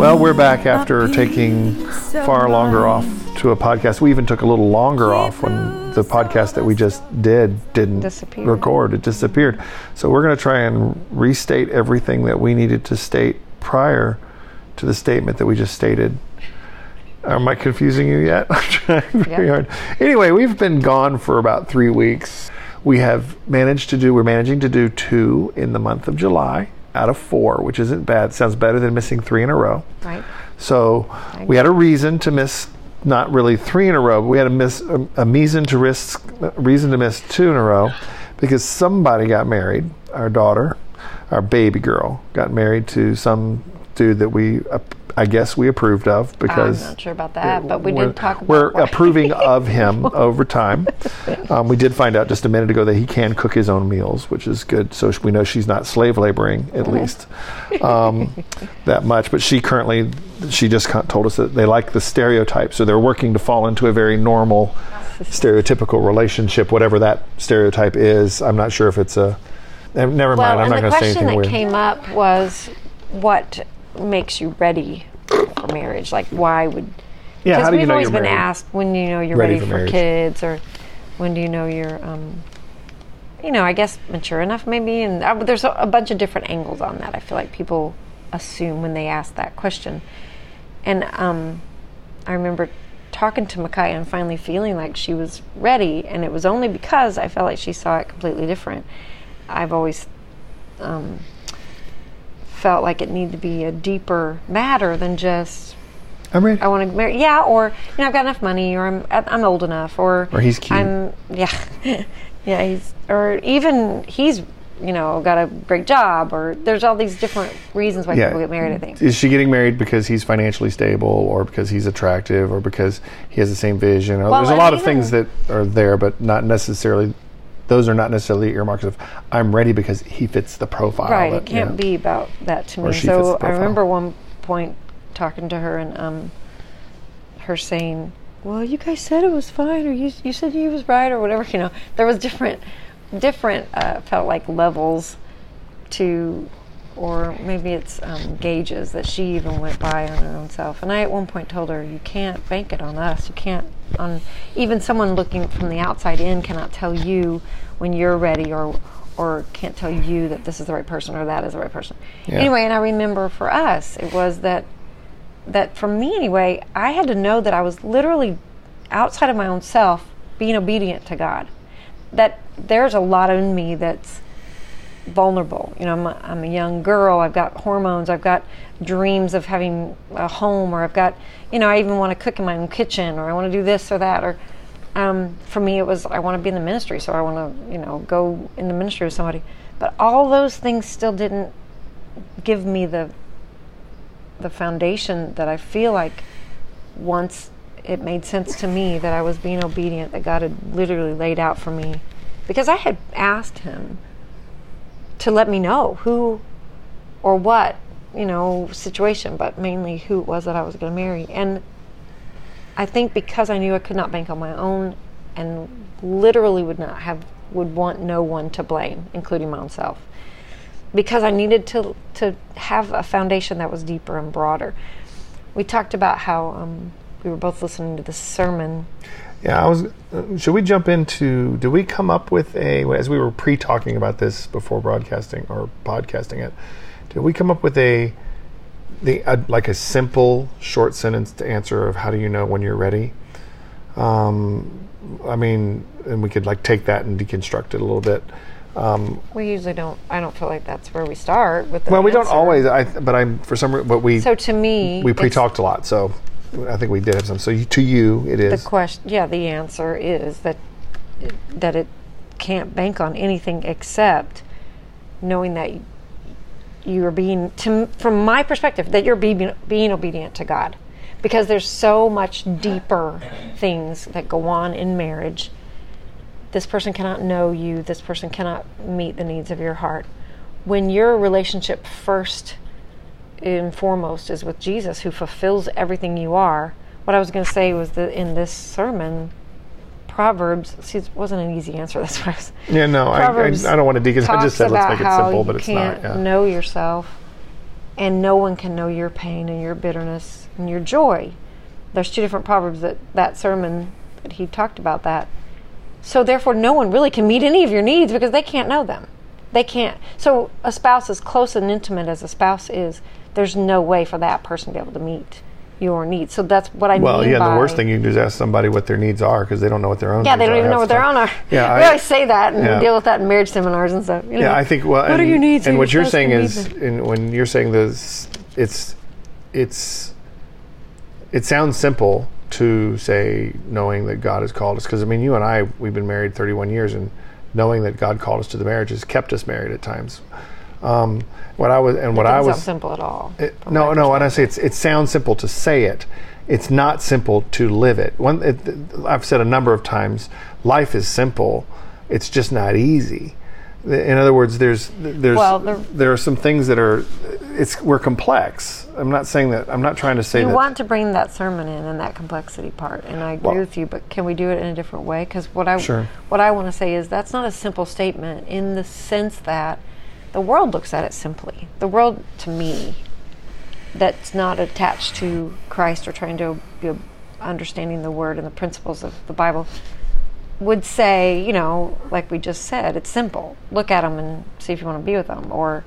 Well, we're back after taking far longer off to a podcast. We even took a little longer off when the podcast that we just did didn't record. It disappeared. So we're going to try and restate everything that we needed to state prior to the statement that we just stated. Am I confusing you yet? I'm trying very Yep. hard. Anyway, we've been gone for about three weeks. We have managed to do, we're managing to do two in the month of July out of four, which isn't bad. Sounds better than missing three in a row. Right. So we had a reason to miss, not really three in a row, but we had a miss a, a reason to risk, a reason to miss two in a row, because somebody got married. Our daughter, our baby girl, got married to some dude that we, I guess, we approved of because I'm not sure about that, but we we're, did talk about we're approving of him over time. Um, we did find out just a minute ago that he can cook his own meals, which is good. So we know she's not slave laboring at least um, that much. But she currently, she just told us that they like the stereotype, so they're working to fall into a very normal, stereotypical relationship, whatever that stereotype is. I'm not sure if it's a. Never Well, mind. I'm and not the going to say question that came up was, what makes you ready for marriage? Like, why would? yeah, Because how do you we've always been married? asked when you know you're Ready ready, for for, kids, or when do you know you're, um, you know, I guess mature enough, maybe. And uh, there's a, a bunch of different angles on that. I feel like people assume when they ask that question. And um, I remember talking to Micaiah and finally feeling like she was ready, and it was only because I felt like she saw it completely different. I've always um, felt like it needed to be a deeper matter than just I'm ready. I want to marry. Yeah, or you know, I've got enough money, or I'm I'm old enough, or Or he's cute. I'm yeah, yeah. He's or even he's you know got a great job, or there's all these different reasons why Yeah. people get married. I think. Is she getting married because he's financially stable, or because he's attractive, or because he has the same vision? Or Well, there's a lot of things that are there, but not necessarily. Those are not necessarily earmarks of I'm ready because he fits the profile. Right, that- it can't yeah. be about that to me. she fits the So I remember one point talking to her and um, her saying, "Well, you guys said it was fine, or you you said he was right, or whatever." You know, there was different different uh, felt like levels to, or maybe it's um, gauges that she even went by on her own self. And I at one point told her, "You can't bank it on us. You can't on even someone looking from the outside in cannot tell you when you're ready or." Or can't tell you that this is the right person or that is the right person. Yeah. Anyway, and I remember for us, it was that that for me anyway, I had to know that I was literally outside of my own self being obedient to God. That there's a lot in me that's vulnerable. You know, I'm a, I'm a young girl. I've got hormones. I've got dreams of having a home, or I've got, you know, I even want to cook in my own kitchen, or I want to do this or that. Or um, for me, it was I want to be in the ministry, so I want to, you know, go in the ministry with somebody. But all those things still didn't give me the the foundation that I feel like once it made sense to me that I was being obedient, that God had literally laid out for me. Because I had asked Him to let me know who or what, you know, situation, but mainly who it was that I was going to marry. And I think because I knew I could not bank on my own and literally would not have, would want no one to blame, including my own self because I needed to to have a foundation that was deeper and broader. We talked about how um, we were both listening to this sermon. Yeah, I was. Should we jump into? Did we come up with a? As we were pre-talking about this before broadcasting or podcasting it, did we come up with a, the uh, like a simple short sentence to answer of how do you know when you're ready? Um, I mean, and we could like take that and deconstruct it a little bit. Um, We usually don't. I don't feel like that's where we start with. The well, we don't always. I but I'm for some reason, but we So to me, we pre-talked a lot, so I think we did have some. So you, to you, it is The question, yeah, the answer is that that it can't bank on anything except knowing that you are being, to, from my perspective, that you're being being obedient to God, because there's so much deeper things that go on in marriage. This person cannot know you. This person cannot meet the needs of your heart. When your relationship first and foremost is with Jesus, who fulfills everything you are. What I was going to say was that in this sermon, Proverbs. See, it wasn't an easy answer. That's what I was. Yeah, no, I, I, I don't want to deconstruct. I just said let's make it simple, but it's not. Yeah. know yourself, and no one can know your pain and your bitterness and your joy. There's two different proverbs that that sermon that he talked about that. So therefore, no one really can meet any of your needs because they can't know them. They can't. So a spouse as close and intimate as a spouse is, there's no way for that person to be able to meet your needs. So that's what I Well, mean Well, yeah, by the worst thing you can do is ask somebody what their needs are because they don't know what their own are. yeah, they don't even know what their own are. Yeah, we I- always say that and yeah. we deal with that in marriage seminars and stuff. You know, Yeah, I think. Well, what and, are your needs? And what you're saying is, in, when you're saying this, it's it's it sounds simple to say knowing that God has called us because I mean you and I we've been married 31 years and knowing that God called us to the marriage has kept us married at times. Um, what I was and what I was simple at all. it- no, no. When I say it's, it sounds simple to say it. It's not simple to live it. One, it, I've said a number of times, life is simple. It's just not easy. In other words, there's there's Well, there- there are some things that are it's we're complex. I'm not saying that. I'm not trying to say You that. want to bring that sermon in and that complexity part, and I agree Well- with you. But can we do it in a different way? Because what I Sure. what I want to say is that's not a simple statement in the sense that the world looks at it simply. The world, to me, that's not attached to Christ or trying to be understanding the Word and the principles of the Bible, would say, you know, like we just said, it's simple. Look at them and see if you want to be with them, or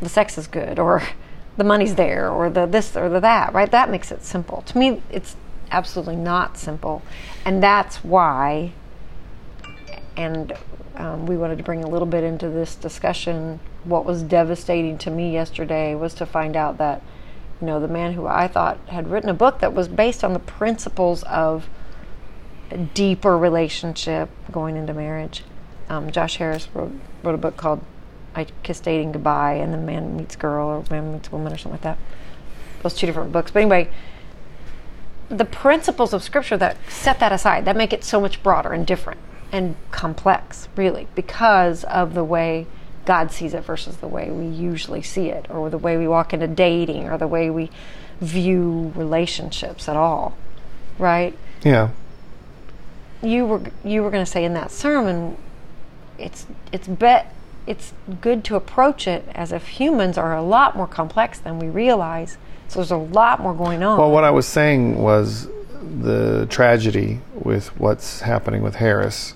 the sex is good, or the money's there, or the this or the that, right? That makes it simple. To me, it's absolutely not simple. And that's why, and um, we wanted to bring a little bit into this discussion. What was devastating to me yesterday was to find out that, you know, the man who I thought had written a book that was based on the principles of a deeper relationship going into marriage. Um, Josh Harris wrote, wrote a book called I Kiss Dating Goodbye and then Man Meets Girl or Man Meets Woman or something like that. Those two different books. But anyway, the principles of Scripture that set that aside, that make it so much broader and different and complex, really, because of the way God sees it versus the way we usually see it, or the way we walk into dating, or the way we view relationships at all, right? yeah. you were you were going to say in that sermon it's it's bet it's good to approach it as if humans are a lot more complex than we realize so there's a lot more going on Well, what I was saying was the tragedy with what's happening with Harris,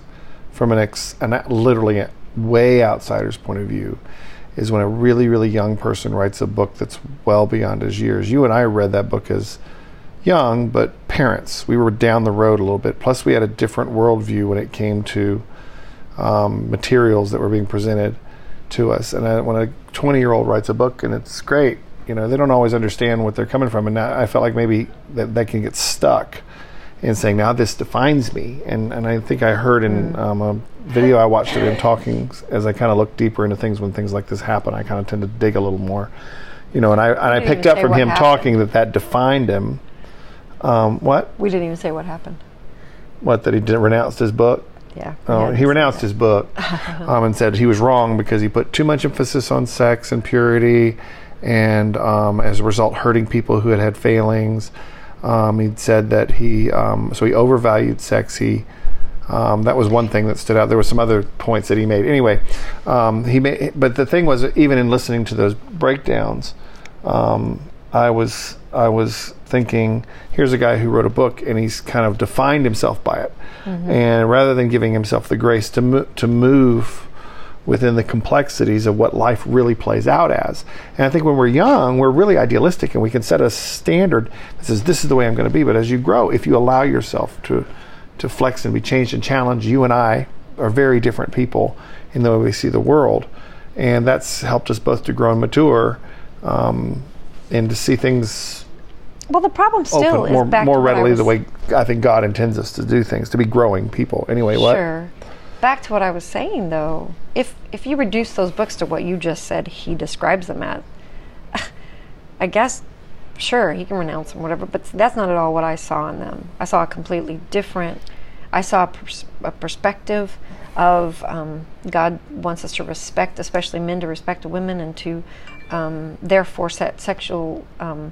from an ex, an literally way outsider's point of view, is when a really, really young person writes a book that's well beyond his years. You and I read that book as young, but parents. We were down the road a little bit. Plus, we had a different worldview when it came to um, materials that were being presented to us. And I, when a 20 year old writes a book and it's great, you know, they don't always understand what they're coming from. And I felt like maybe that, that can get stuck in saying, now this defines me. And, and I think I heard in um, a video I watched of him talking as I kind of look deeper into things when things like this happen, I kind of tend to dig a little more. You know, and I, and I picked up from him happened. talking that that defined him. Um, what? we didn't even say what happened What? That he did, renounced his book? yeah Oh, he renounced his book um, and said he was wrong because he put too much emphasis on sex and purity, and um, as a result, hurting people who had had failings. Um, he said that he um, so he overvalued sex. He um, that was one thing that stood out. There were some other points that he made. Anyway, um, he made, but the thing was, even in listening to those breakdowns, um, I was I was thinking, here's a guy who wrote a book and he's kind of defined himself by it, and rather than giving himself the grace to mo- to move within the complexities of what life really plays out as. And I think when we're young, we're really idealistic and we can set a standard that says this is the way I'm going to be. But as you grow, if you allow yourself to to flex and be changed and challenged, you and I are very different people in the way we see the world, and that's helped us both to grow and mature, um, and to see things well the problem still open is more back more readily the way I think God intends us to do things, to be growing people. Anyway, what? Sure. Back to what I was saying, though, if if you reduce those books to what you just said, he describes them as. I guess, sure, he can renounce them, whatever, but that's not at all what I saw in them. I saw a completely different. I saw a, pers- a perspective of um, God wants us to respect, especially men, to respect women and to um, therefore set sexual um,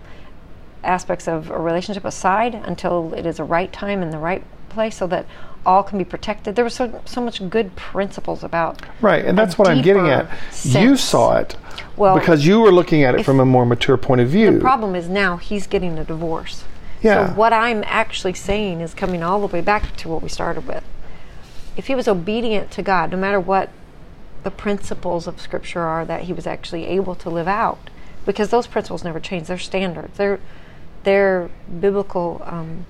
aspects of a relationship aside until it is a right time and the right place so that all can be protected. There was so so much good principles about Right, and that's what I'm getting at. You saw it Well, because you were looking at it from a more mature point of view. The problem is now he's getting a divorce. Yeah. So what I'm actually saying is coming all the way back to what we started with. If he was obedient to God, no matter what the principles of Scripture are, that he was actually able to live out, because those principles never change. They're standards. They're they're biblical. Um,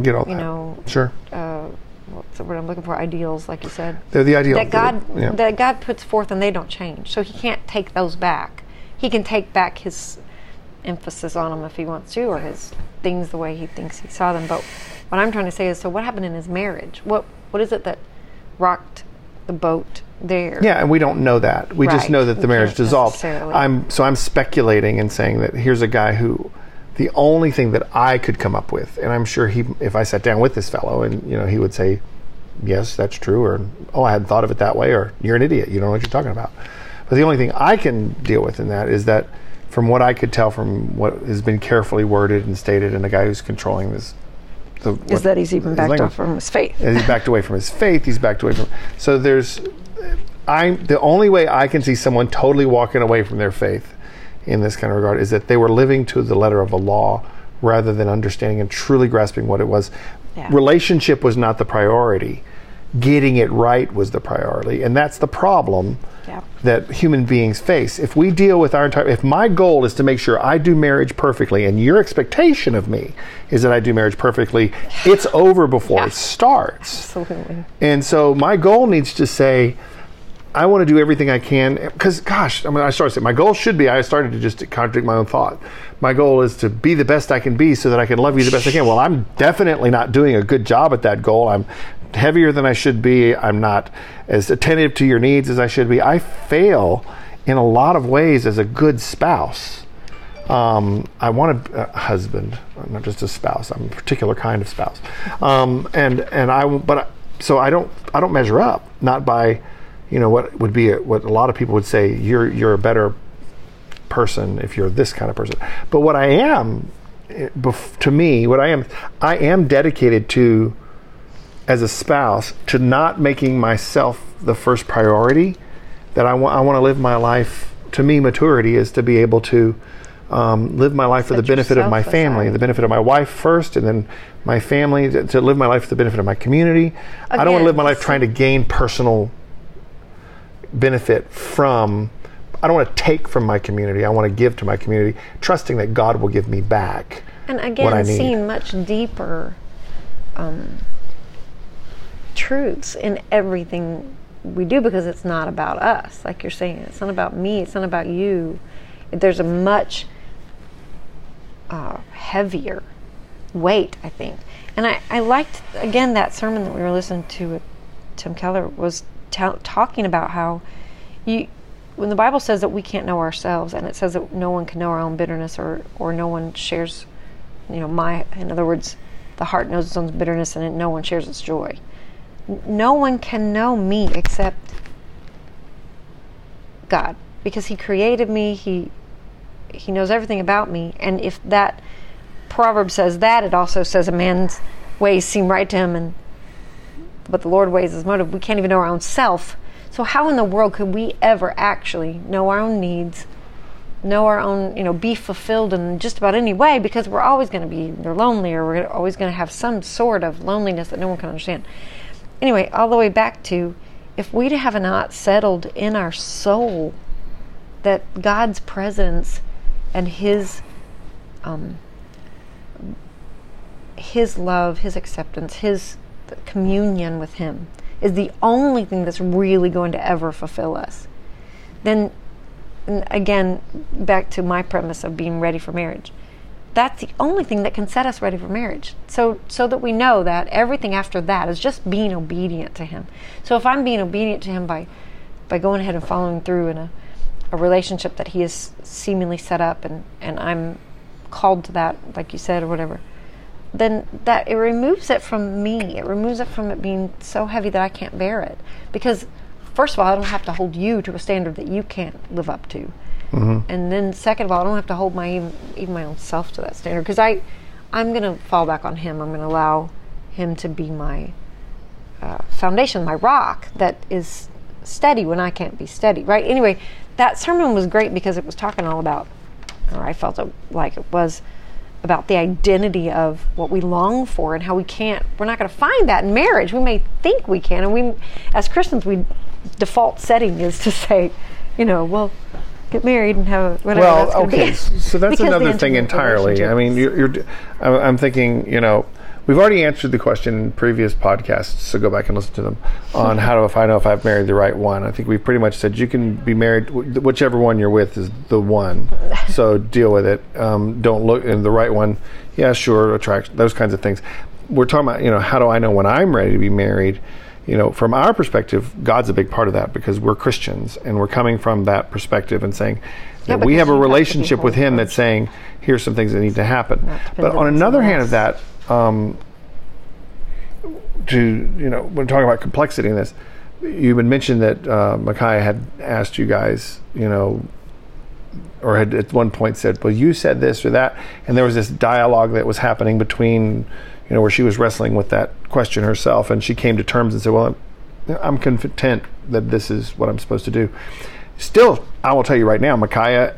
Get all you that. know, Sure, uh, what's the word I'm looking for? Ideals, like you said. they're the ideal. that God yeah. that God puts forth and they don't change. So he can't take those back. He can take back his emphasis on them if he wants to, or his things the way he thinks he saw them. But what I'm trying to say is, so what happened in his marriage? What what is it that rocked the boat there? Yeah, and we don't know that. We just know that the We marriage dissolved. I'm so I'm speculating and saying that here's a guy who the only thing that I could come up with, and I'm sure he if I sat down with this fellow and you know he would say, Yes, that's true, or oh I hadn't thought of it that way, or you're an idiot, you don't know what you're talking about. But the only thing I can deal with in that is that from what I could tell from what has been carefully worded and stated and the guy who's controlling this the, Is what- that he's even backed off from his faith? he's backed away from his faith. He's backed away from. So there's, I'm the only way I can see someone totally walking away from their faith in this kind of regard is that they were living to the letter of a law rather than understanding and truly grasping what it was. Yeah. Relationship was not the priority. Getting it right was the priority, and that's the problem Yeah. that human beings face. If we deal with our entire, if my goal is to make sure I do marriage perfectly, and your expectation of me is that I do marriage perfectly, it's over before Yeah. it starts. Absolutely. And so my goal needs to say, I want to do everything I can because, gosh, I mean, I started my goal should be. I started to just contradict my own thought. My goal is to be the best I can be so that I can love you the best I can. Well, I'm definitely not doing a good job at that goal. I'm heavier than I should be. I'm not as attentive to your needs as I should be. I fail in a lot of ways as a good spouse. Um, I want a, a husband, not just a spouse. I'm a particular kind of spouse, um, and and I but I, so I don't I don't measure up not by you know what would be a, what a lot of people would say you're you're a better person if you're this kind of person. But what I am, eh, bef- to me, what I am, I am dedicated to as a spouse to not making myself the first priority. That I want I want to live my life. To me, maturity is to be able to um, live my life for the benefit of my family, aside. the benefit of my wife first, and then my family. To, to live my life for the benefit of my community. I don't want to live my life trying to gain personal benefit from. I don't want to take from my community. I want to give to my community, trusting that God will give me back. And what I again, seeing much deeper um, truths in everything we do because it's not about us, like you're saying. It's not about me. It's not about you. There's a much uh, heavier weight, I think. And I, I liked again that sermon that we were listening to with Tim Keller was ta talking about how you when the Bible says that we can't know ourselves and it says that no one can know our own bitterness or or no one shares you know my in other words the heart knows its own bitterness and no one shares its joy. No one can know me except God because he created me he he knows everything about me. And if that proverb says that it also says a man's ways seem right to him and but the Lord weighs his motive. We can't even know our own self. So how in the world could we ever actually know our own needs, know our own, you know, be fulfilled in just about any way? Because we're always going to be either lonely or we're always going to have some sort of loneliness that no one can understand. Anyway, all the way back to if we have not settled in our soul that God's presence and His um, His love, His acceptance, His communion with Him is the only thing that's really going to ever fulfill us, then again, back to my premise of being ready for marriage. That's the only thing that can set us ready for marriage. So, so that we know that everything after that is just being obedient to Him. So, if I'm being obedient to Him by, by going ahead and following through in a, a relationship that He has seemingly set up, and and I'm called to that, like you said, or whatever, then that it removes it from me. It removes it from it being so heavy that I can't bear it. Because first of all, I don't have to hold you to a standard that you can't live up to. And then second of all, I don't have to hold my even, even my own self to that standard because I I'm going to fall back on him. I'm going to allow Him to be my uh, foundation, my rock that is steady when I can't be steady, right? Anyway, that sermon was great because it was talking all about, or I felt it, like it was about the identity of what we long for and how we can't, we're not going to find that in marriage. We may think we can, and we, as Christians, we default setting is to say, you know, well, get married and have whatever. Well, okay, so that's another thing entirely. I mean, you're, you're I'm thinking, you know, we've already answered the question in previous podcasts, so go back and listen to them on how do if I know if I've married the right one. I think we've pretty much said you can be married, whichever one you're with is the one. So deal with it. Um, don't look in the right one. Yeah, sure, attraction, those kinds of things. We're talking about, you know, how do I know when I'm ready to be married? You know, from our perspective, God's a big part of that because we're Christians and we're coming from that perspective and saying Yeah, that we have a have relationship with Him that's saying, here's some things that need to happen. But on another hand of that, um, to you know, when talking about complexity in this, you had mentioned that uh, Micaiah had asked you guys, you know, or had at one point said, "Well, you said this or that," and there was this dialogue that was happening between, you know, where she was wrestling with that question herself, and she came to terms and said, "Well, I'm, I'm content that this is what I'm supposed to do." Still, I will tell you right now, Micaiah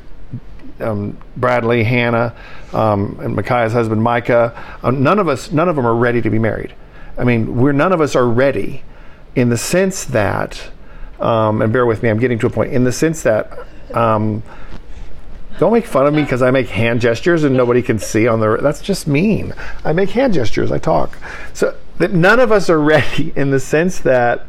um, Bradley, Hannah, um, and Micaiah's husband Micah. Uh, none of us, none of them are ready to be married. I mean, we're none of us are ready, in the sense that, um, and bear with me, I'm getting to a point. In the sense that, um, don't make fun of me because I make hand gestures and nobody can see on the. That's just mean. I make hand gestures. I talk. So that none of us are ready in the sense that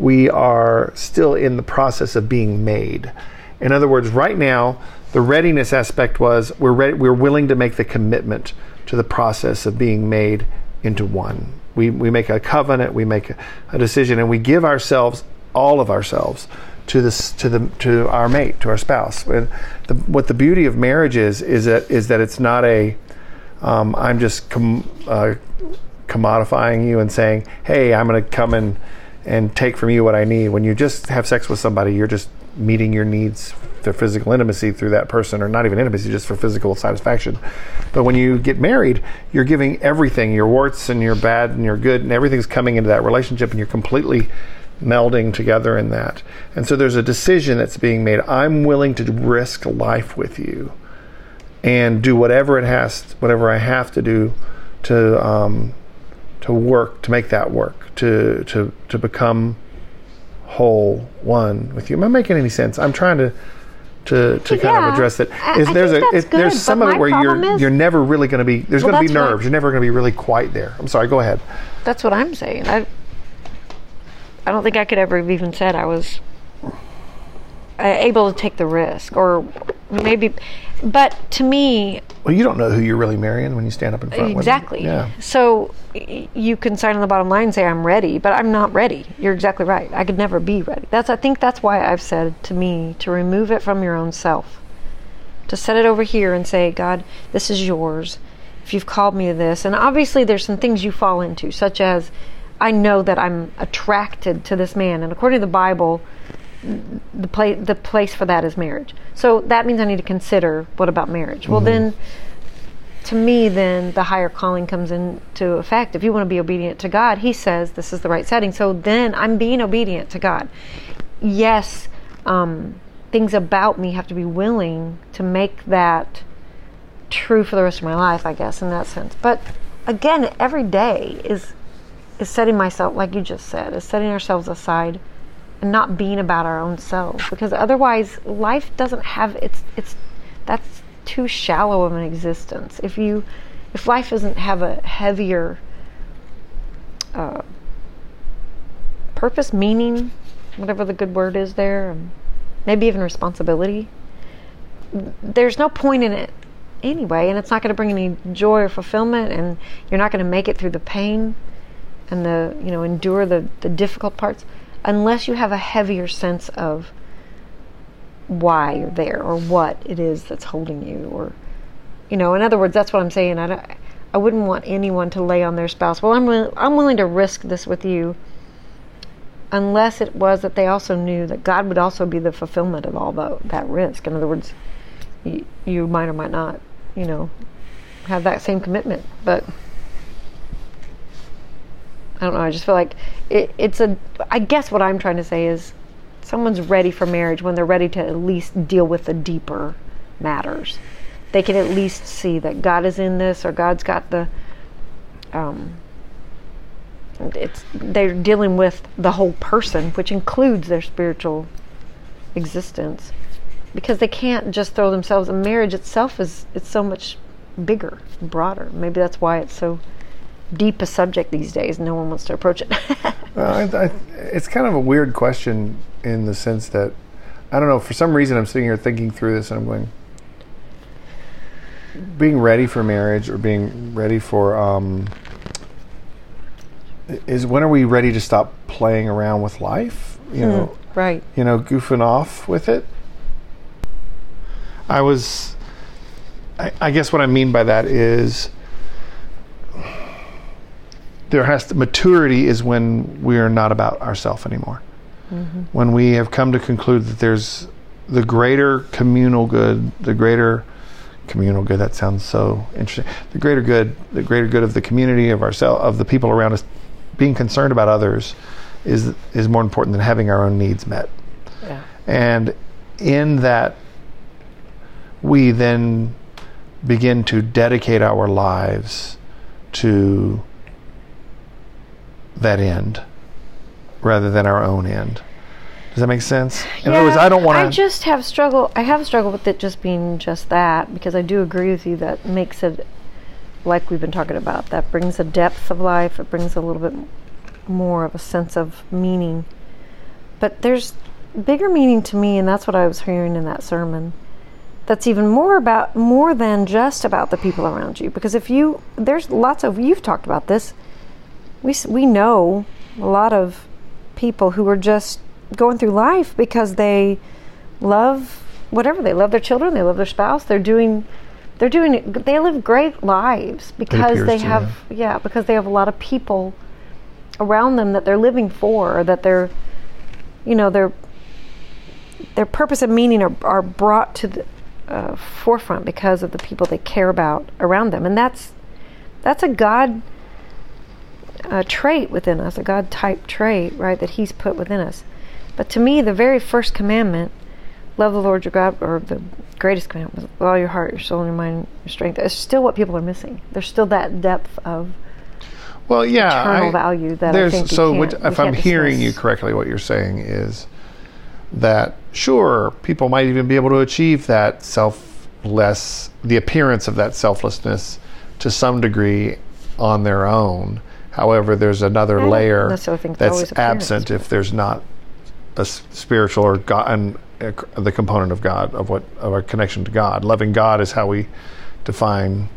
we are still in the process of being made. In other words, right now, the readiness aspect was we're ready, we're willing to make the commitment to the process of being made into one. We, we make a covenant, we make a, a decision, and we give ourselves, all of ourselves, to this to the to our mate, to our spouse. And the, what the beauty of marriage is is that is that it's not a um, I'm just com, uh, commodifying you and saying, "Hey, I'm going to come and and take from you what I need." When you just have sex with somebody, you're just meeting your needs for physical intimacy through that person, or not even intimacy, just for physical satisfaction. But when you get married, you're giving everything, your warts and your bad and your good, and everything's coming into that relationship, and you're completely melding together in that. And so there's a decision that's being made. I'm willing to risk life with you and do whatever it has, whatever I have to do to um, to work to make that work, to to to become whole one with you. Am I making any sense? I'm trying to to, to kind of address that. I- there's think a it, there's good, some of it where you're is- you're never really going to be there's Well, going to be nerves. You're never going to be really quite there. I'm sorry. Go ahead. That's what I'm saying. I I don't think I could ever have even said I was uh, able to take the risk, or maybe. But to me, Well, you don't know who you're really marrying when you stand up in front. exactly. Yeah. So y- you can sign on the bottom line and say I'm ready, but I'm not ready. You're exactly right. I could never be ready. That's I think that's why I've said to me to remove it from your own self, to set it over here and say, God, this is yours. If you've called me to this, and obviously there's some things you fall into, such as I know that I'm attracted to this man, and according to the Bible, the place the place for that is marriage. So that means I need to consider what about marriage. Well, then, to me, then the higher calling comes into effect. If you want to be obedient to God, He says this is the right setting. So then I'm being obedient to God. Yes, um, things about me have to be willing to make that true for the rest of my life. I guess in that sense. But again, every day is is setting myself, like you just said, is setting ourselves aside and not being about our own selves because otherwise life doesn't have it's it's that's too shallow of an existence. If you if life doesn't have a heavier uh, purpose meaning whatever the good word is there and maybe even responsibility there's no point in it anyway and it's not going to bring any joy or fulfillment and you're not going to make it through the pain and the you know endure the the difficult parts unless you have a heavier sense of why you're there or what it is that's holding you or you know in other words that's what i'm saying. I don't, i wouldn't want anyone to lay on their spouse. Well i'm will, i'm willing to risk this with you unless it was that they also knew that god would also be the fulfillment of all the, that risk. In other words you might or might not you know have that same commitment. But I don't know. I just feel like it, it's a. I guess what I'm trying to say is, someone's ready for marriage when they're ready to at least deal with the deeper matters. They can at least see that God is in this, or God's got the. Um, it's they're dealing with the whole person, which includes their spiritual existence, because they can't just throw themselves. And marriage itself is it's so much bigger, broader. Maybe that's why it's so deep a subject these days. No one wants to approach it. Well, I, I, it's kind of a weird question in the sense that I don't know. For some reason, I'm sitting here thinking through this, and I'm going, being ready for marriage or being ready for um, is when are we ready to stop playing around with life? You know, right. you know, goofing off with it. I was, I, I guess what I mean by that is there has to, maturity is when we are not about ourselves anymore. Mm-hmm. When we have come to conclude that there's the greater communal good, the greater communal good, that sounds so interesting. The greater good, the greater good of the community, of ourselves, of the people around us, being concerned about others is, is more important than having our own needs met. Yeah. And in that, we then begin to dedicate our lives to that end rather than our own end. Does that make sense? In other words, I don't want to. I just have struggle. I have struggled with it just being just that because I do agree with you that makes it like we've been talking about. That brings a depth of life. It brings a little bit more of a sense of meaning. But there's bigger meaning to me, and that's what I was hearing in that sermon. That's even more about more than just about the people around you. Because if you, there's lots of you've talked about this. We we know a lot of people who are just going through life because they love whatever they love their children they love their spouse they're doing they're doing they live great lives because they to, have yeah because they have a lot of people around them that they're living for or that they're you know their their purpose and meaning are, are brought to the uh, forefront because of the people they care about around them. And that's that's a god uh, trait within us, a God type trait, right, that He's put within us. But to me, the very first commandment, love the Lord your God, or the greatest commandment, with all your heart, your soul, your mind, your strength, is still what people are missing. There's still that depth of well, yeah. eternal I- value that I think so which, if I'm hearing you correctly, what you're saying is that sure, people might even be able to achieve that selfless, the appearance of that selflessness to some degree on their own. However, there's another layer that's absent if there's not a spiritual or God and uh, the component of God of what of our connection to God. Loving God is how we define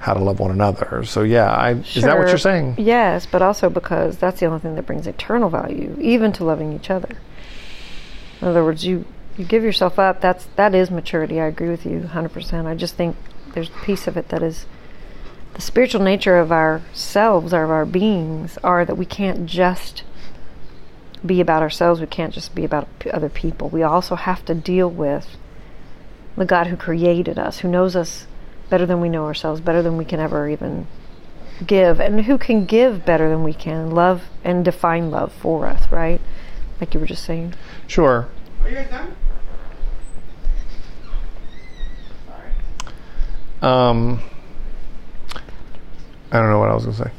how to love one another. So yeah, I, is that what you're saying? Yes, but also because that's the only thing that brings eternal value, even to loving each other. In other words, you you give yourself up. That's that is maturity. I agree with you 100%. I just think there's a piece of it that is the spiritual nature of ourselves or of our beings are that we can't just be about ourselves. We can't just be about p- other people. We also have to deal with the God who created us, who knows us better than we know ourselves, better than we can ever even give, and who can give better than we can, love and define love for us, right? Like you were just saying. Sure. Are you guys done? Um, I don't know what I was going to say.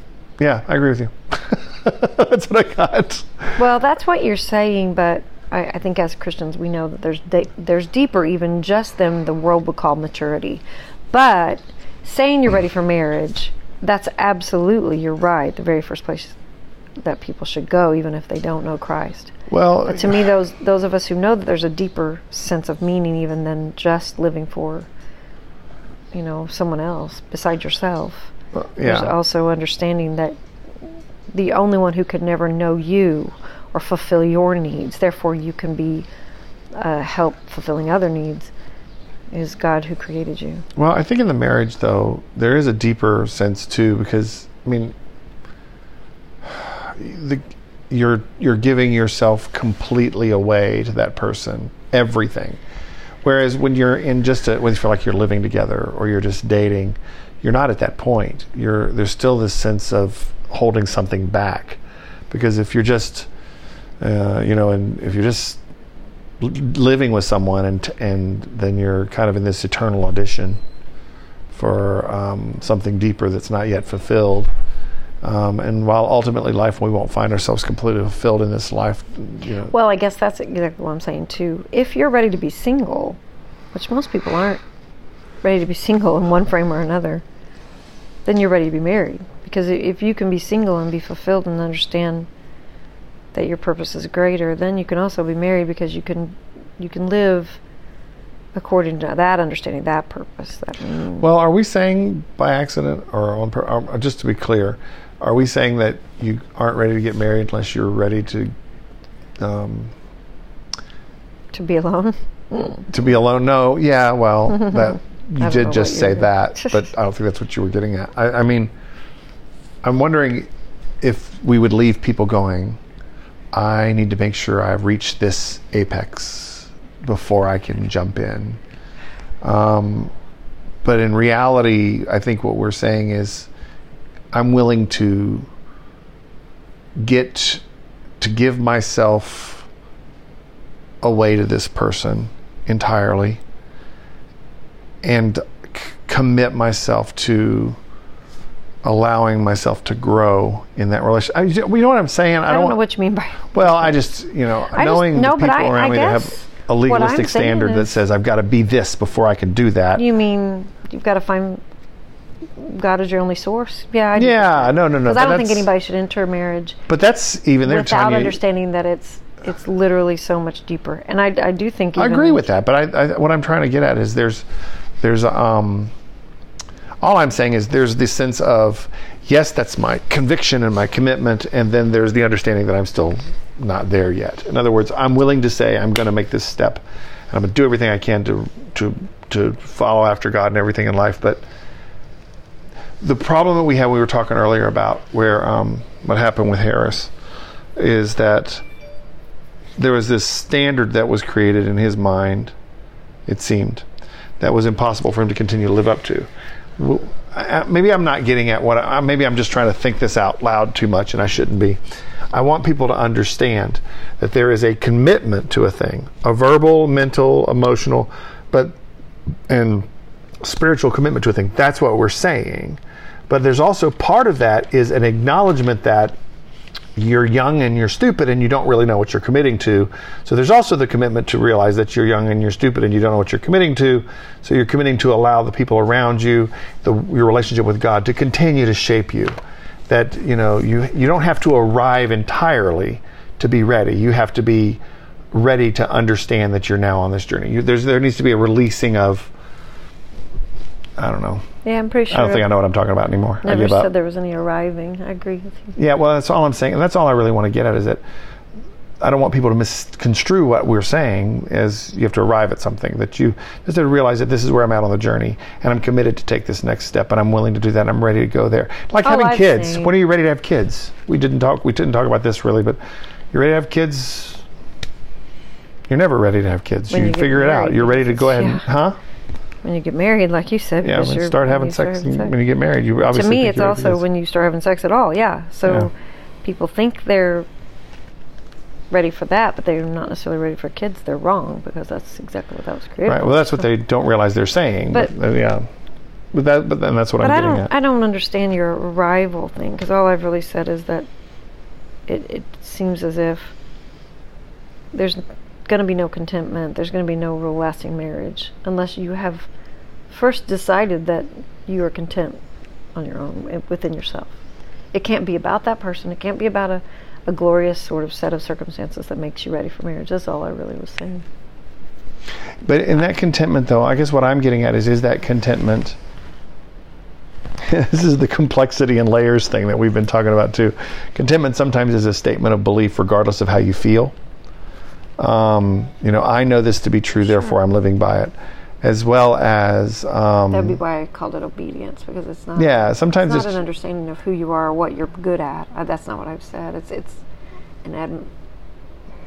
Yeah, I agree with you. That's what I got. Well, that's what you're saying, but I, I think as Christians we know that there's de- there's deeper even just than the world would call maturity. But saying you're ready for marriage, that's absolutely you're right. The very first place that people should go, even if they don't know Christ. Well, But to me, those those of us who know that there's a deeper sense of meaning even than just living for, you know, someone else besides yourself. There's yeah. also understanding that the only one who could never know you or fulfill your needs, therefore you can be uh, help fulfilling other needs, is God who created you. Well, I think in the marriage, though, there is a deeper sense too, because I mean, the, you're you're giving yourself completely away to that person, everything. Whereas when you're in just a, when you feel like you're living together or you're just dating, you're not at that point. You're there's still this sense of holding something back, because if you're just, uh, you know, and if you're just living with someone and and then you're kind of in this eternal audition for um, something deeper that's not yet fulfilled. Um, and while ultimately life we won't find ourselves completely fulfilled in this life, you know, Well, I guess that's exactly what I'm saying too. If you're ready to be single, which most people aren't ready to be single in one frame or another, then you're ready to be married. Because if you can be single and be fulfilled and understand that your purpose is greater, then you can also be married because you can you can live according to that understanding, that purpose. That. Well, are we saying by accident or on pur- or just to be clear, are we saying that you aren't ready to get married unless you're ready to um, to be alone. to be alone? No, yeah, well, that you did just say that, but I don't think that's what you were getting at. I, I mean, I'm wondering if we would leave people going. I need to make sure I've reached this apex before I can jump in. Um, but in reality, I think what we're saying is I'm willing to get to give myself away to this person entirely and c- commit myself to allowing myself to grow in that relationship. I, you know what I'm saying? I don't know what you mean by well, I just, you know, I just- knowing no, the people I- around I me that have a legalistic standard that says I've got to be this before I can do that. You mean you've got to find God is your only source? Yeah, I do yeah, no, no, no. Because I don't think anybody should enter marriage But that's even there, without understanding that it's it's literally so much deeper. And I, I do think I agree with that, but I, I, what I'm trying to get at is there's, there's um, all I'm saying is there's this sense of yes, that's my conviction and my commitment, and then there's the understanding that I'm still not there yet. In other words, I'm willing to say I'm going to make this step, and I'm going to do everything I can to to to follow after God and everything in life, but. The problem that we had, we were talking earlier about where um, what happened with Harris, is that there was this standard that was created in his mind, it seemed, that was impossible for him to continue to live up to. Maybe I'm not getting at what I, maybe I'm just trying to think this out loud too much and I shouldn't be. I want people to understand that there is a commitment to a thing, a verbal, mental, emotional, but and spiritual commitment to a thing. That's what we're saying. But there's also part of that is an acknowledgement that you're young and you're stupid and you don't really know what you're committing to. So there's also the commitment to realize that you're young and you're stupid and you don't know what you're committing to. So you're committing to allow the people around you, the, your relationship with God, to continue to shape you. That you know you you don't have to arrive entirely to be ready. You have to be ready to understand that you're now on this journey. You, there's there needs to be a releasing of. I don't know. Yeah, I'm pretty sure. I don't think I know what I'm talking about anymore. I Never give up. said there was any arriving. I agree with you. Yeah, well, that's all I'm saying, and that's all I really want to get at is that I don't want people to misconstrue what we're saying as you have to arrive at something. That you just have to realize that this is where I'm at on the journey, and I'm committed to take this next step, and I'm willing to do that. and I'm ready to go there. Like Oh, having I've kids. seen. When are you ready to have kids? We didn't talk. We didn't talk about this really, but you're ready to have kids. You're never ready to have kids. When you you figure it out. You're ready to go ahead, and, huh? When you get married, like you said, Yeah, when you start having you start sex, having sex. when you get married, you obviously to me, it's you're ready to also when you start having sex at all. Yeah. So Yeah. people think they're ready for that, but they're not necessarily ready for kids. They're wrong because that's exactly what that was created. Right. Well, that's what they don't realize they're saying. But, But- uh, yeah. But that. But then that's what But I'm I getting don't. at. I don't understand your rival thing because all I've really said is that it, it seems as if there's going to be no contentment. There's going to be no real lasting marriage unless you have first decided that you are content on your own eh, within yourself. It can't be about that person. It can't be about a, a glorious sort of set of circumstances that makes you ready for marriage. That's all I really was saying. But in that contentment, though, I guess what I'm getting at is is that contentment. this is the complexity and layers thing that we've been talking about too. Contentment sometimes is a statement of belief, regardless of how you feel. Um, you know, I know this to be true, therefore I'm living by it, as well as um, That'd be why I called it obedience because it's not. yeah. Sometimes it's it's, not an understanding of who you are or what you're good at. Uh, that's not what I've said. It's it's an, adm-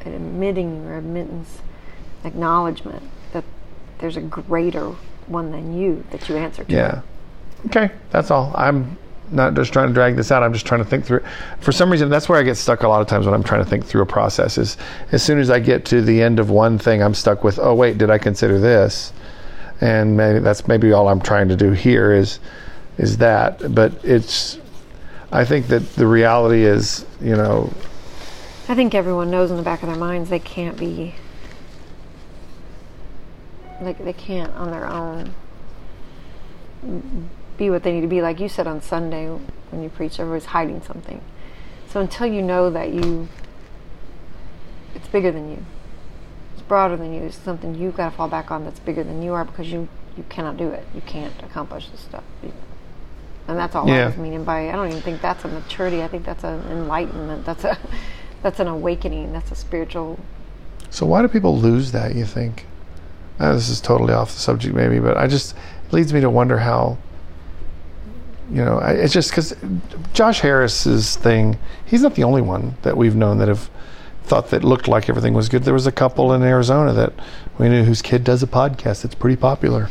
an admitting or admittance, acknowledgement that there's a greater one than you that you answer to. yeah. okay, that's all. I'm not just trying to drag this out. I'm just trying to think through it. For some reason, that's where I get stuck a lot of times when I'm trying to think through a process. Is as soon as I get to the end of one thing, I'm stuck with, oh wait, did I consider this? And maybe that's maybe all I'm trying to do here is is that. But it's, I think that the reality is, you know, I think everyone knows in the back of their minds they can't be like they can't on their own be what they need to be. Like you said on Sunday when you preach, everybody's hiding something. So until you know that you, it's bigger than you, it's broader than you. It's something you've got to fall back on that's bigger than you are because you you cannot do it. You can't accomplish this stuff. And that's all yeah. I was meaning by. I don't even think that's a maturity. I think that's an enlightenment. That's a that's an awakening. That's a spiritual. So why do people lose that? You think? Uh, this is totally off the subject, maybe, but I just it leads me to wonder how. You know, I, it's just because Josh Harris's thing. He's not the only one that we've known that have thought that looked like everything was good. There was a couple in Arizona that we knew whose kid does a podcast that's pretty popular,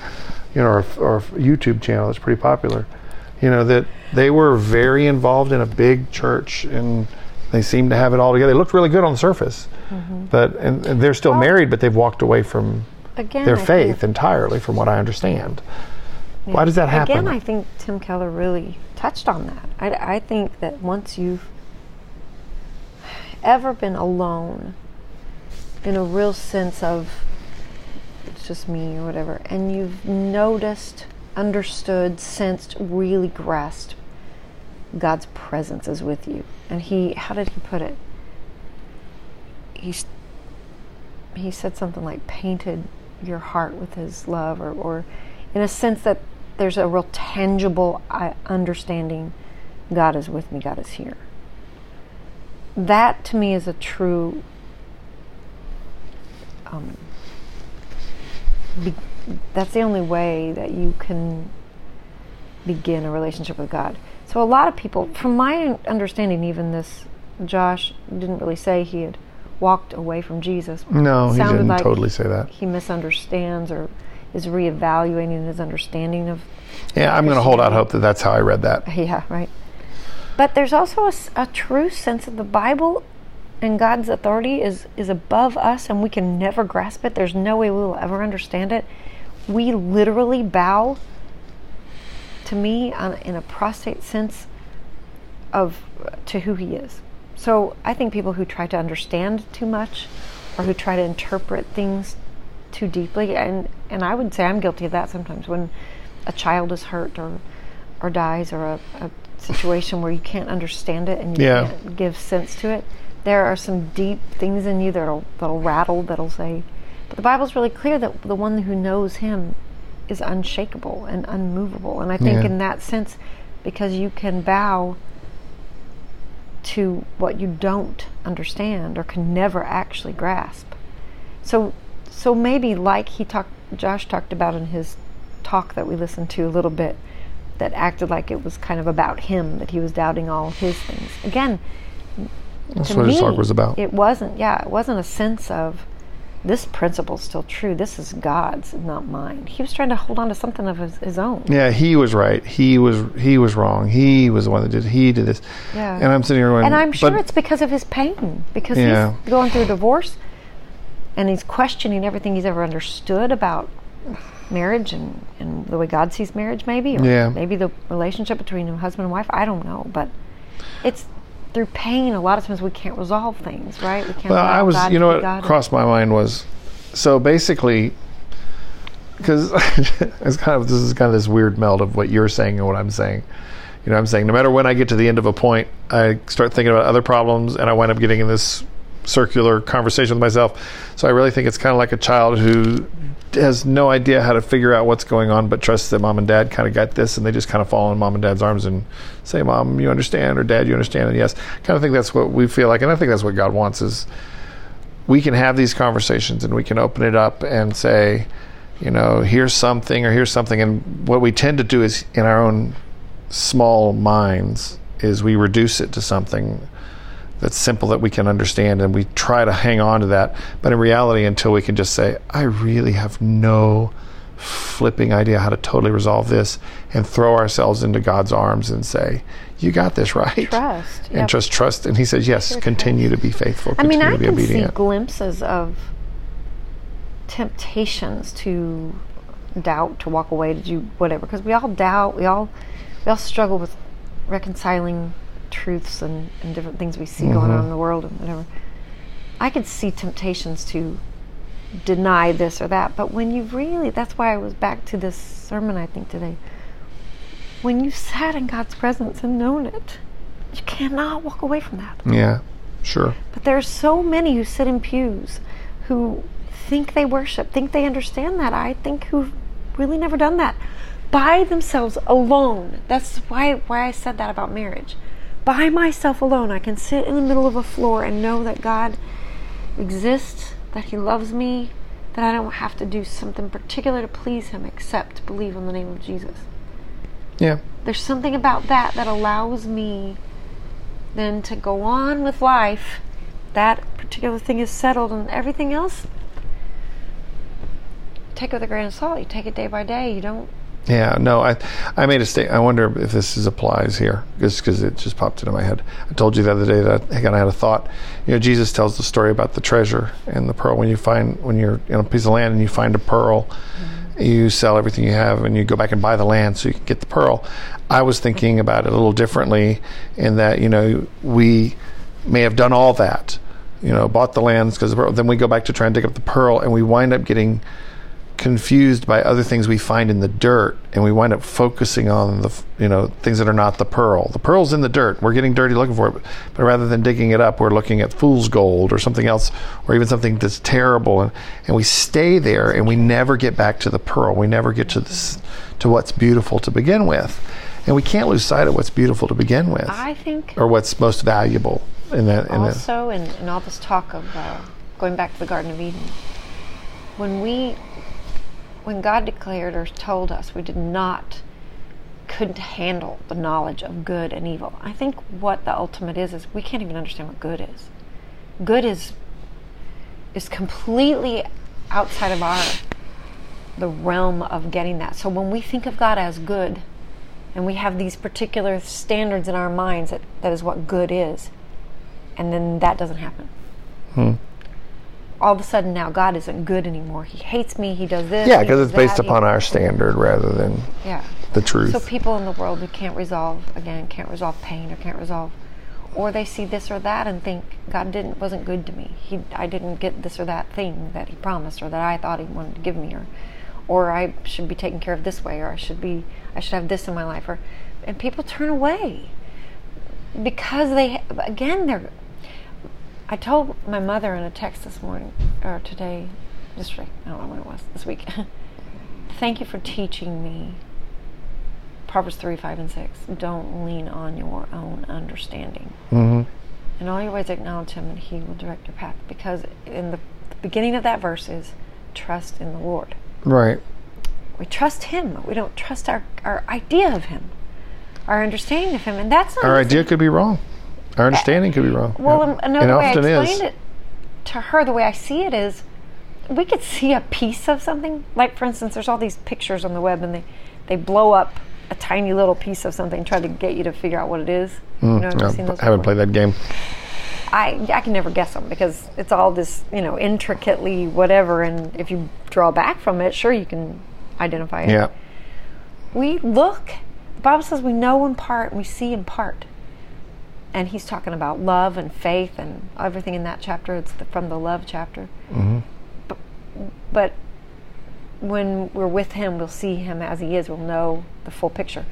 you know, or, or a YouTube channel that's pretty popular. You know that they were very involved in a big church and they seemed to have it all together. They looked really good on the surface, mm-hmm. but and, and they're still Well- married, but they've walked away from Again, their I faith entirely, from what I understand. Why does that happen? Again, I think Tim Keller really touched on that. I, I think that once you've ever been alone in a real sense of it's just me or whatever, and you've noticed, understood, sensed, really grasped God's presence is with you. And he, how did he put it? He's, he said something like painted your heart with his love or, or in a sense that there's a real tangible uh, understanding God is with me, God is here. That to me is a true um, be, that's the only way that you can begin a relationship with God. So a lot of people, from my understanding, even this Josh didn't really say he had walked away from Jesus. no, he didn't like totally say that. He misunderstands or is reevaluating his understanding of Yeah, I'm going to hold out hope that that's how I read that. yeah, right. But there's also a true sense of the Bible and God's authority is, is above us and we can never grasp it. There's no way we will ever understand it. We literally bow to me on, in a prostate sense of to who he is. So I think people who try to understand too much or who try to interpret things too deeply and and I would say I'm guilty of that sometimes when a child is hurt or or dies or a, a situation where you can't understand it and you Yeah. can't give sense to it. There are some deep things in you that'll that'll rattle that'll say but the Bible's really clear that the one who knows him is unshakable and unmovable. And I think Yeah. in that sense, because you can bow to what you don't understand or can never actually grasp. So so maybe like he talked Josh talked about in his talk that we listened to a little bit that acted like it was kind of about him that he was doubting all his things. Again, That's what his talk was about. It wasn't, yeah, it wasn't a sense of this principle's still true. This is God's, not mine. He was trying to hold on to something of his, his own. Yeah, he was right. He was he was wrong. He was the one that did. He did this. Yeah. And I'm sitting here going. And I'm sure it's because of his pain, because Yeah. he's going through a divorce and he's questioning everything he's ever understood about marriage and, and the way God sees marriage, maybe, or Yeah. maybe the relationship between a husband and wife. I don't know, but it's through pain. A lot of times we can't resolve things, right? We can't. Well, I was, God you know, what God. crossed my mind was, so basically, because it's kind of this is kind of this weird meld of what you're saying and what I'm saying. You know, I'm saying no matter when I get to the end of a point, I start thinking about other problems, and I wind up getting in this circular conversation with myself. So I really think it's kind of like a child who has no idea how to figure out what's going on, but trusts that mom and dad kind of got this, and they just kind of fall in mom and dad's arms and say, "Mom, you understand," or "Dad, you understand," and yes, kind of think that's what we feel like, and I think that's what God wants is we can have these conversations and we can open it up and say, you know, here's something or here's something. And what we tend to do is in our own small minds is we reduce it to something that's simple that we can understand and we try to hang on to that. But in reality, until we can just say, I really have no flipping idea how to totally resolve this and throw ourselves into God's arms and say, "You got this right." Trust. and Yep. just trust. And He says, "Yes, continue to be faithful. I mean, I can obedient." see glimpses of temptations to doubt, to walk away, to do whatever, because we all doubt. We all we all struggle with reconciling truths and, and different things we see going Mm-hmm. on in the world and whatever. I could see temptations to deny this or that, but when you really, that's why I was back to this sermon, I think, today. When you've sat in God's presence and known it, you cannot walk away from that. yeah, sure. But there are so many who sit in pews who think they worship, think they understand that. I think who've really never done that by themselves alone. That's why why I said that about marriage. By myself alone, I can sit in the middle of a floor and know that God exists, that He loves me, that I don't have to do something particular to please Him except believe in the name of Jesus. Yeah, There's something about that that allows me then to go on with life. That particular thing is settled, and everything else, take it with a grain of salt. You take it day by day. You don't. Yeah, no, I I made a statement. I wonder if this is applies here, just because it just popped into my head. I told you the other day that I kind had a thought. You know, Jesus tells the story about the treasure and the pearl. When you find when you're in a piece of land and you find a pearl, you sell everything you have and you go back and buy the land so you can get the pearl. I was thinking about it a little differently in that you know we may have done all that, you know, bought the lands because then we go back to try and dig up the pearl and we wind up getting confused by other things we find in the dirt and we wind up focusing on the you know things that are not the pearl. The pearl's in the dirt. We're getting dirty looking for it but, rather than digging it up we're looking at fool's gold or something else or even something that's terrible. And, and we stay there and we never get back to the pearl. We never get to this to what's beautiful to begin with. And we can't lose sight of what's beautiful to begin with I think or what's most valuable in that in also in, in all this talk of uh, going back to the Garden of Eden, when we, when God declared or told us we did not, couldn't handle the knowledge of good and evil, I think what the ultimate is is we can't even understand what good is. Good is is completely outside of our the realm of getting that. So when we think of God as good, and we have these particular standards in our minds that that is what good is, and then that doesn't happen. Hmm. All of a sudden now God isn't good anymore. He hates me. He does this. yeah because it's based that, upon our standard rather than yeah. the truth So people in the world who can't resolve again, can't resolve pain or can't resolve, or they see this or that and think God didn't wasn't good to me. He I didn't get this or that thing that He promised or that I thought He wanted to give me, or or I should be taken care of this way, or I should be I should have this in my life, or and people turn away because they again they're. I told my mother in a text this morning or today, yesterday I don't know when it was this week. Thank you for teaching me Proverbs 3, 5, and 6. Don't lean on your own understanding. Mm-hmm. In all your ways, acknowledge Him, and He will direct your path. Because in the, the beginning of that verse is trust in the Lord. right We trust Him. We don't trust our, our idea of Him, our understanding of Him. And that's not our idea could be wrong. Our understanding could be wrong. Well, an- another it way I explained is. it to her, the way I see it is, we could see a piece of something. Like, for instance, there's all these pictures on the web, and they they blow up a tiny little piece of something, try to get you to figure out what it is. Mm. you know, No, I haven't played that game. I I can never guess them because it's all this you know intricately whatever, and if you draw back from it, sure you can identify it. Yeah. We look. The Bible says we know in part and we see in part. And he's talking about love and faith and everything in that chapter. It's the, from the love chapter. Mm-hmm. But, but when we're with him, we'll see him as he is. We'll know the full picture.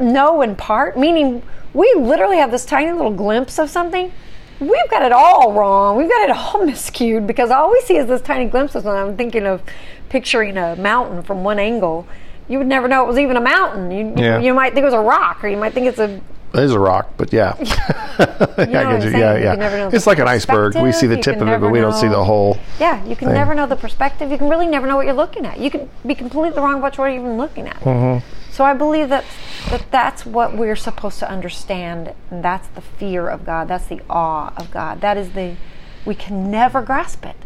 Know in part, meaning we literally have this tiny little glimpse of something. We've got it all wrong. We've got it all miscued because all we see is this tiny glimpse of something. I'm thinking of picturing a mountain from one angle. You would never know it was even a mountain. You, you- Yeah. you might think it was a rock, or you might think it's a It is a rock, but yeah. You know I you. Yeah, yeah. know It's like an iceberg. We see the tip of it, but we don't see the whole. Yeah, you can thing. never know the perspective. You can really never know what you're looking at. You can be completely wrong about what you're even looking at. Mm-hmm. So I believe that, that that's what we're supposed to understand, and that's the fear of God. That's the awe of God. That is the we can never grasp it,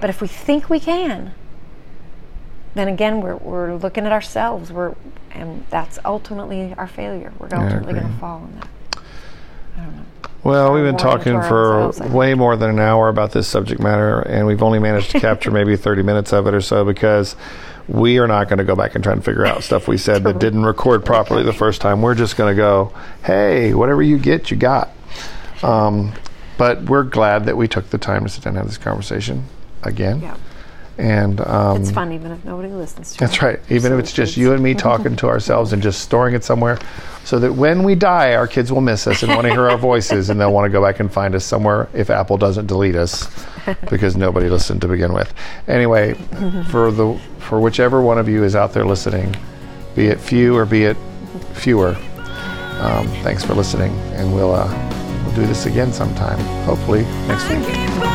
but if we think we can, then again, we're, we're looking at ourselves. We're, and that's ultimately our failure. We're ultimately going to fall in that. I don't know. Well, we've been talking for ourselves, I think. way more than an hour about this subject matter, and we've only managed to capture maybe 30 minutes of it or so because we are not going to go back and try and figure out stuff we said that didn't record properly the first time. We're just going to go, hey, whatever you get, you got. Um, but we're glad that we took the time to sit down and have this conversation again. Yeah. And um, It's fun even if nobody listens to that's right. Even if it's just you and me talking to ourselves and just storing it somewhere so that when we die, our kids will miss us and want to hear our voices and they'll want to go back and find us somewhere if Apple doesn't delete us because nobody listened to begin with. Anyway, for the for whichever one of you is out there listening, be it few or be it fewer, um, thanks for listening and we'll uh, we'll do this again sometime, hopefully next week.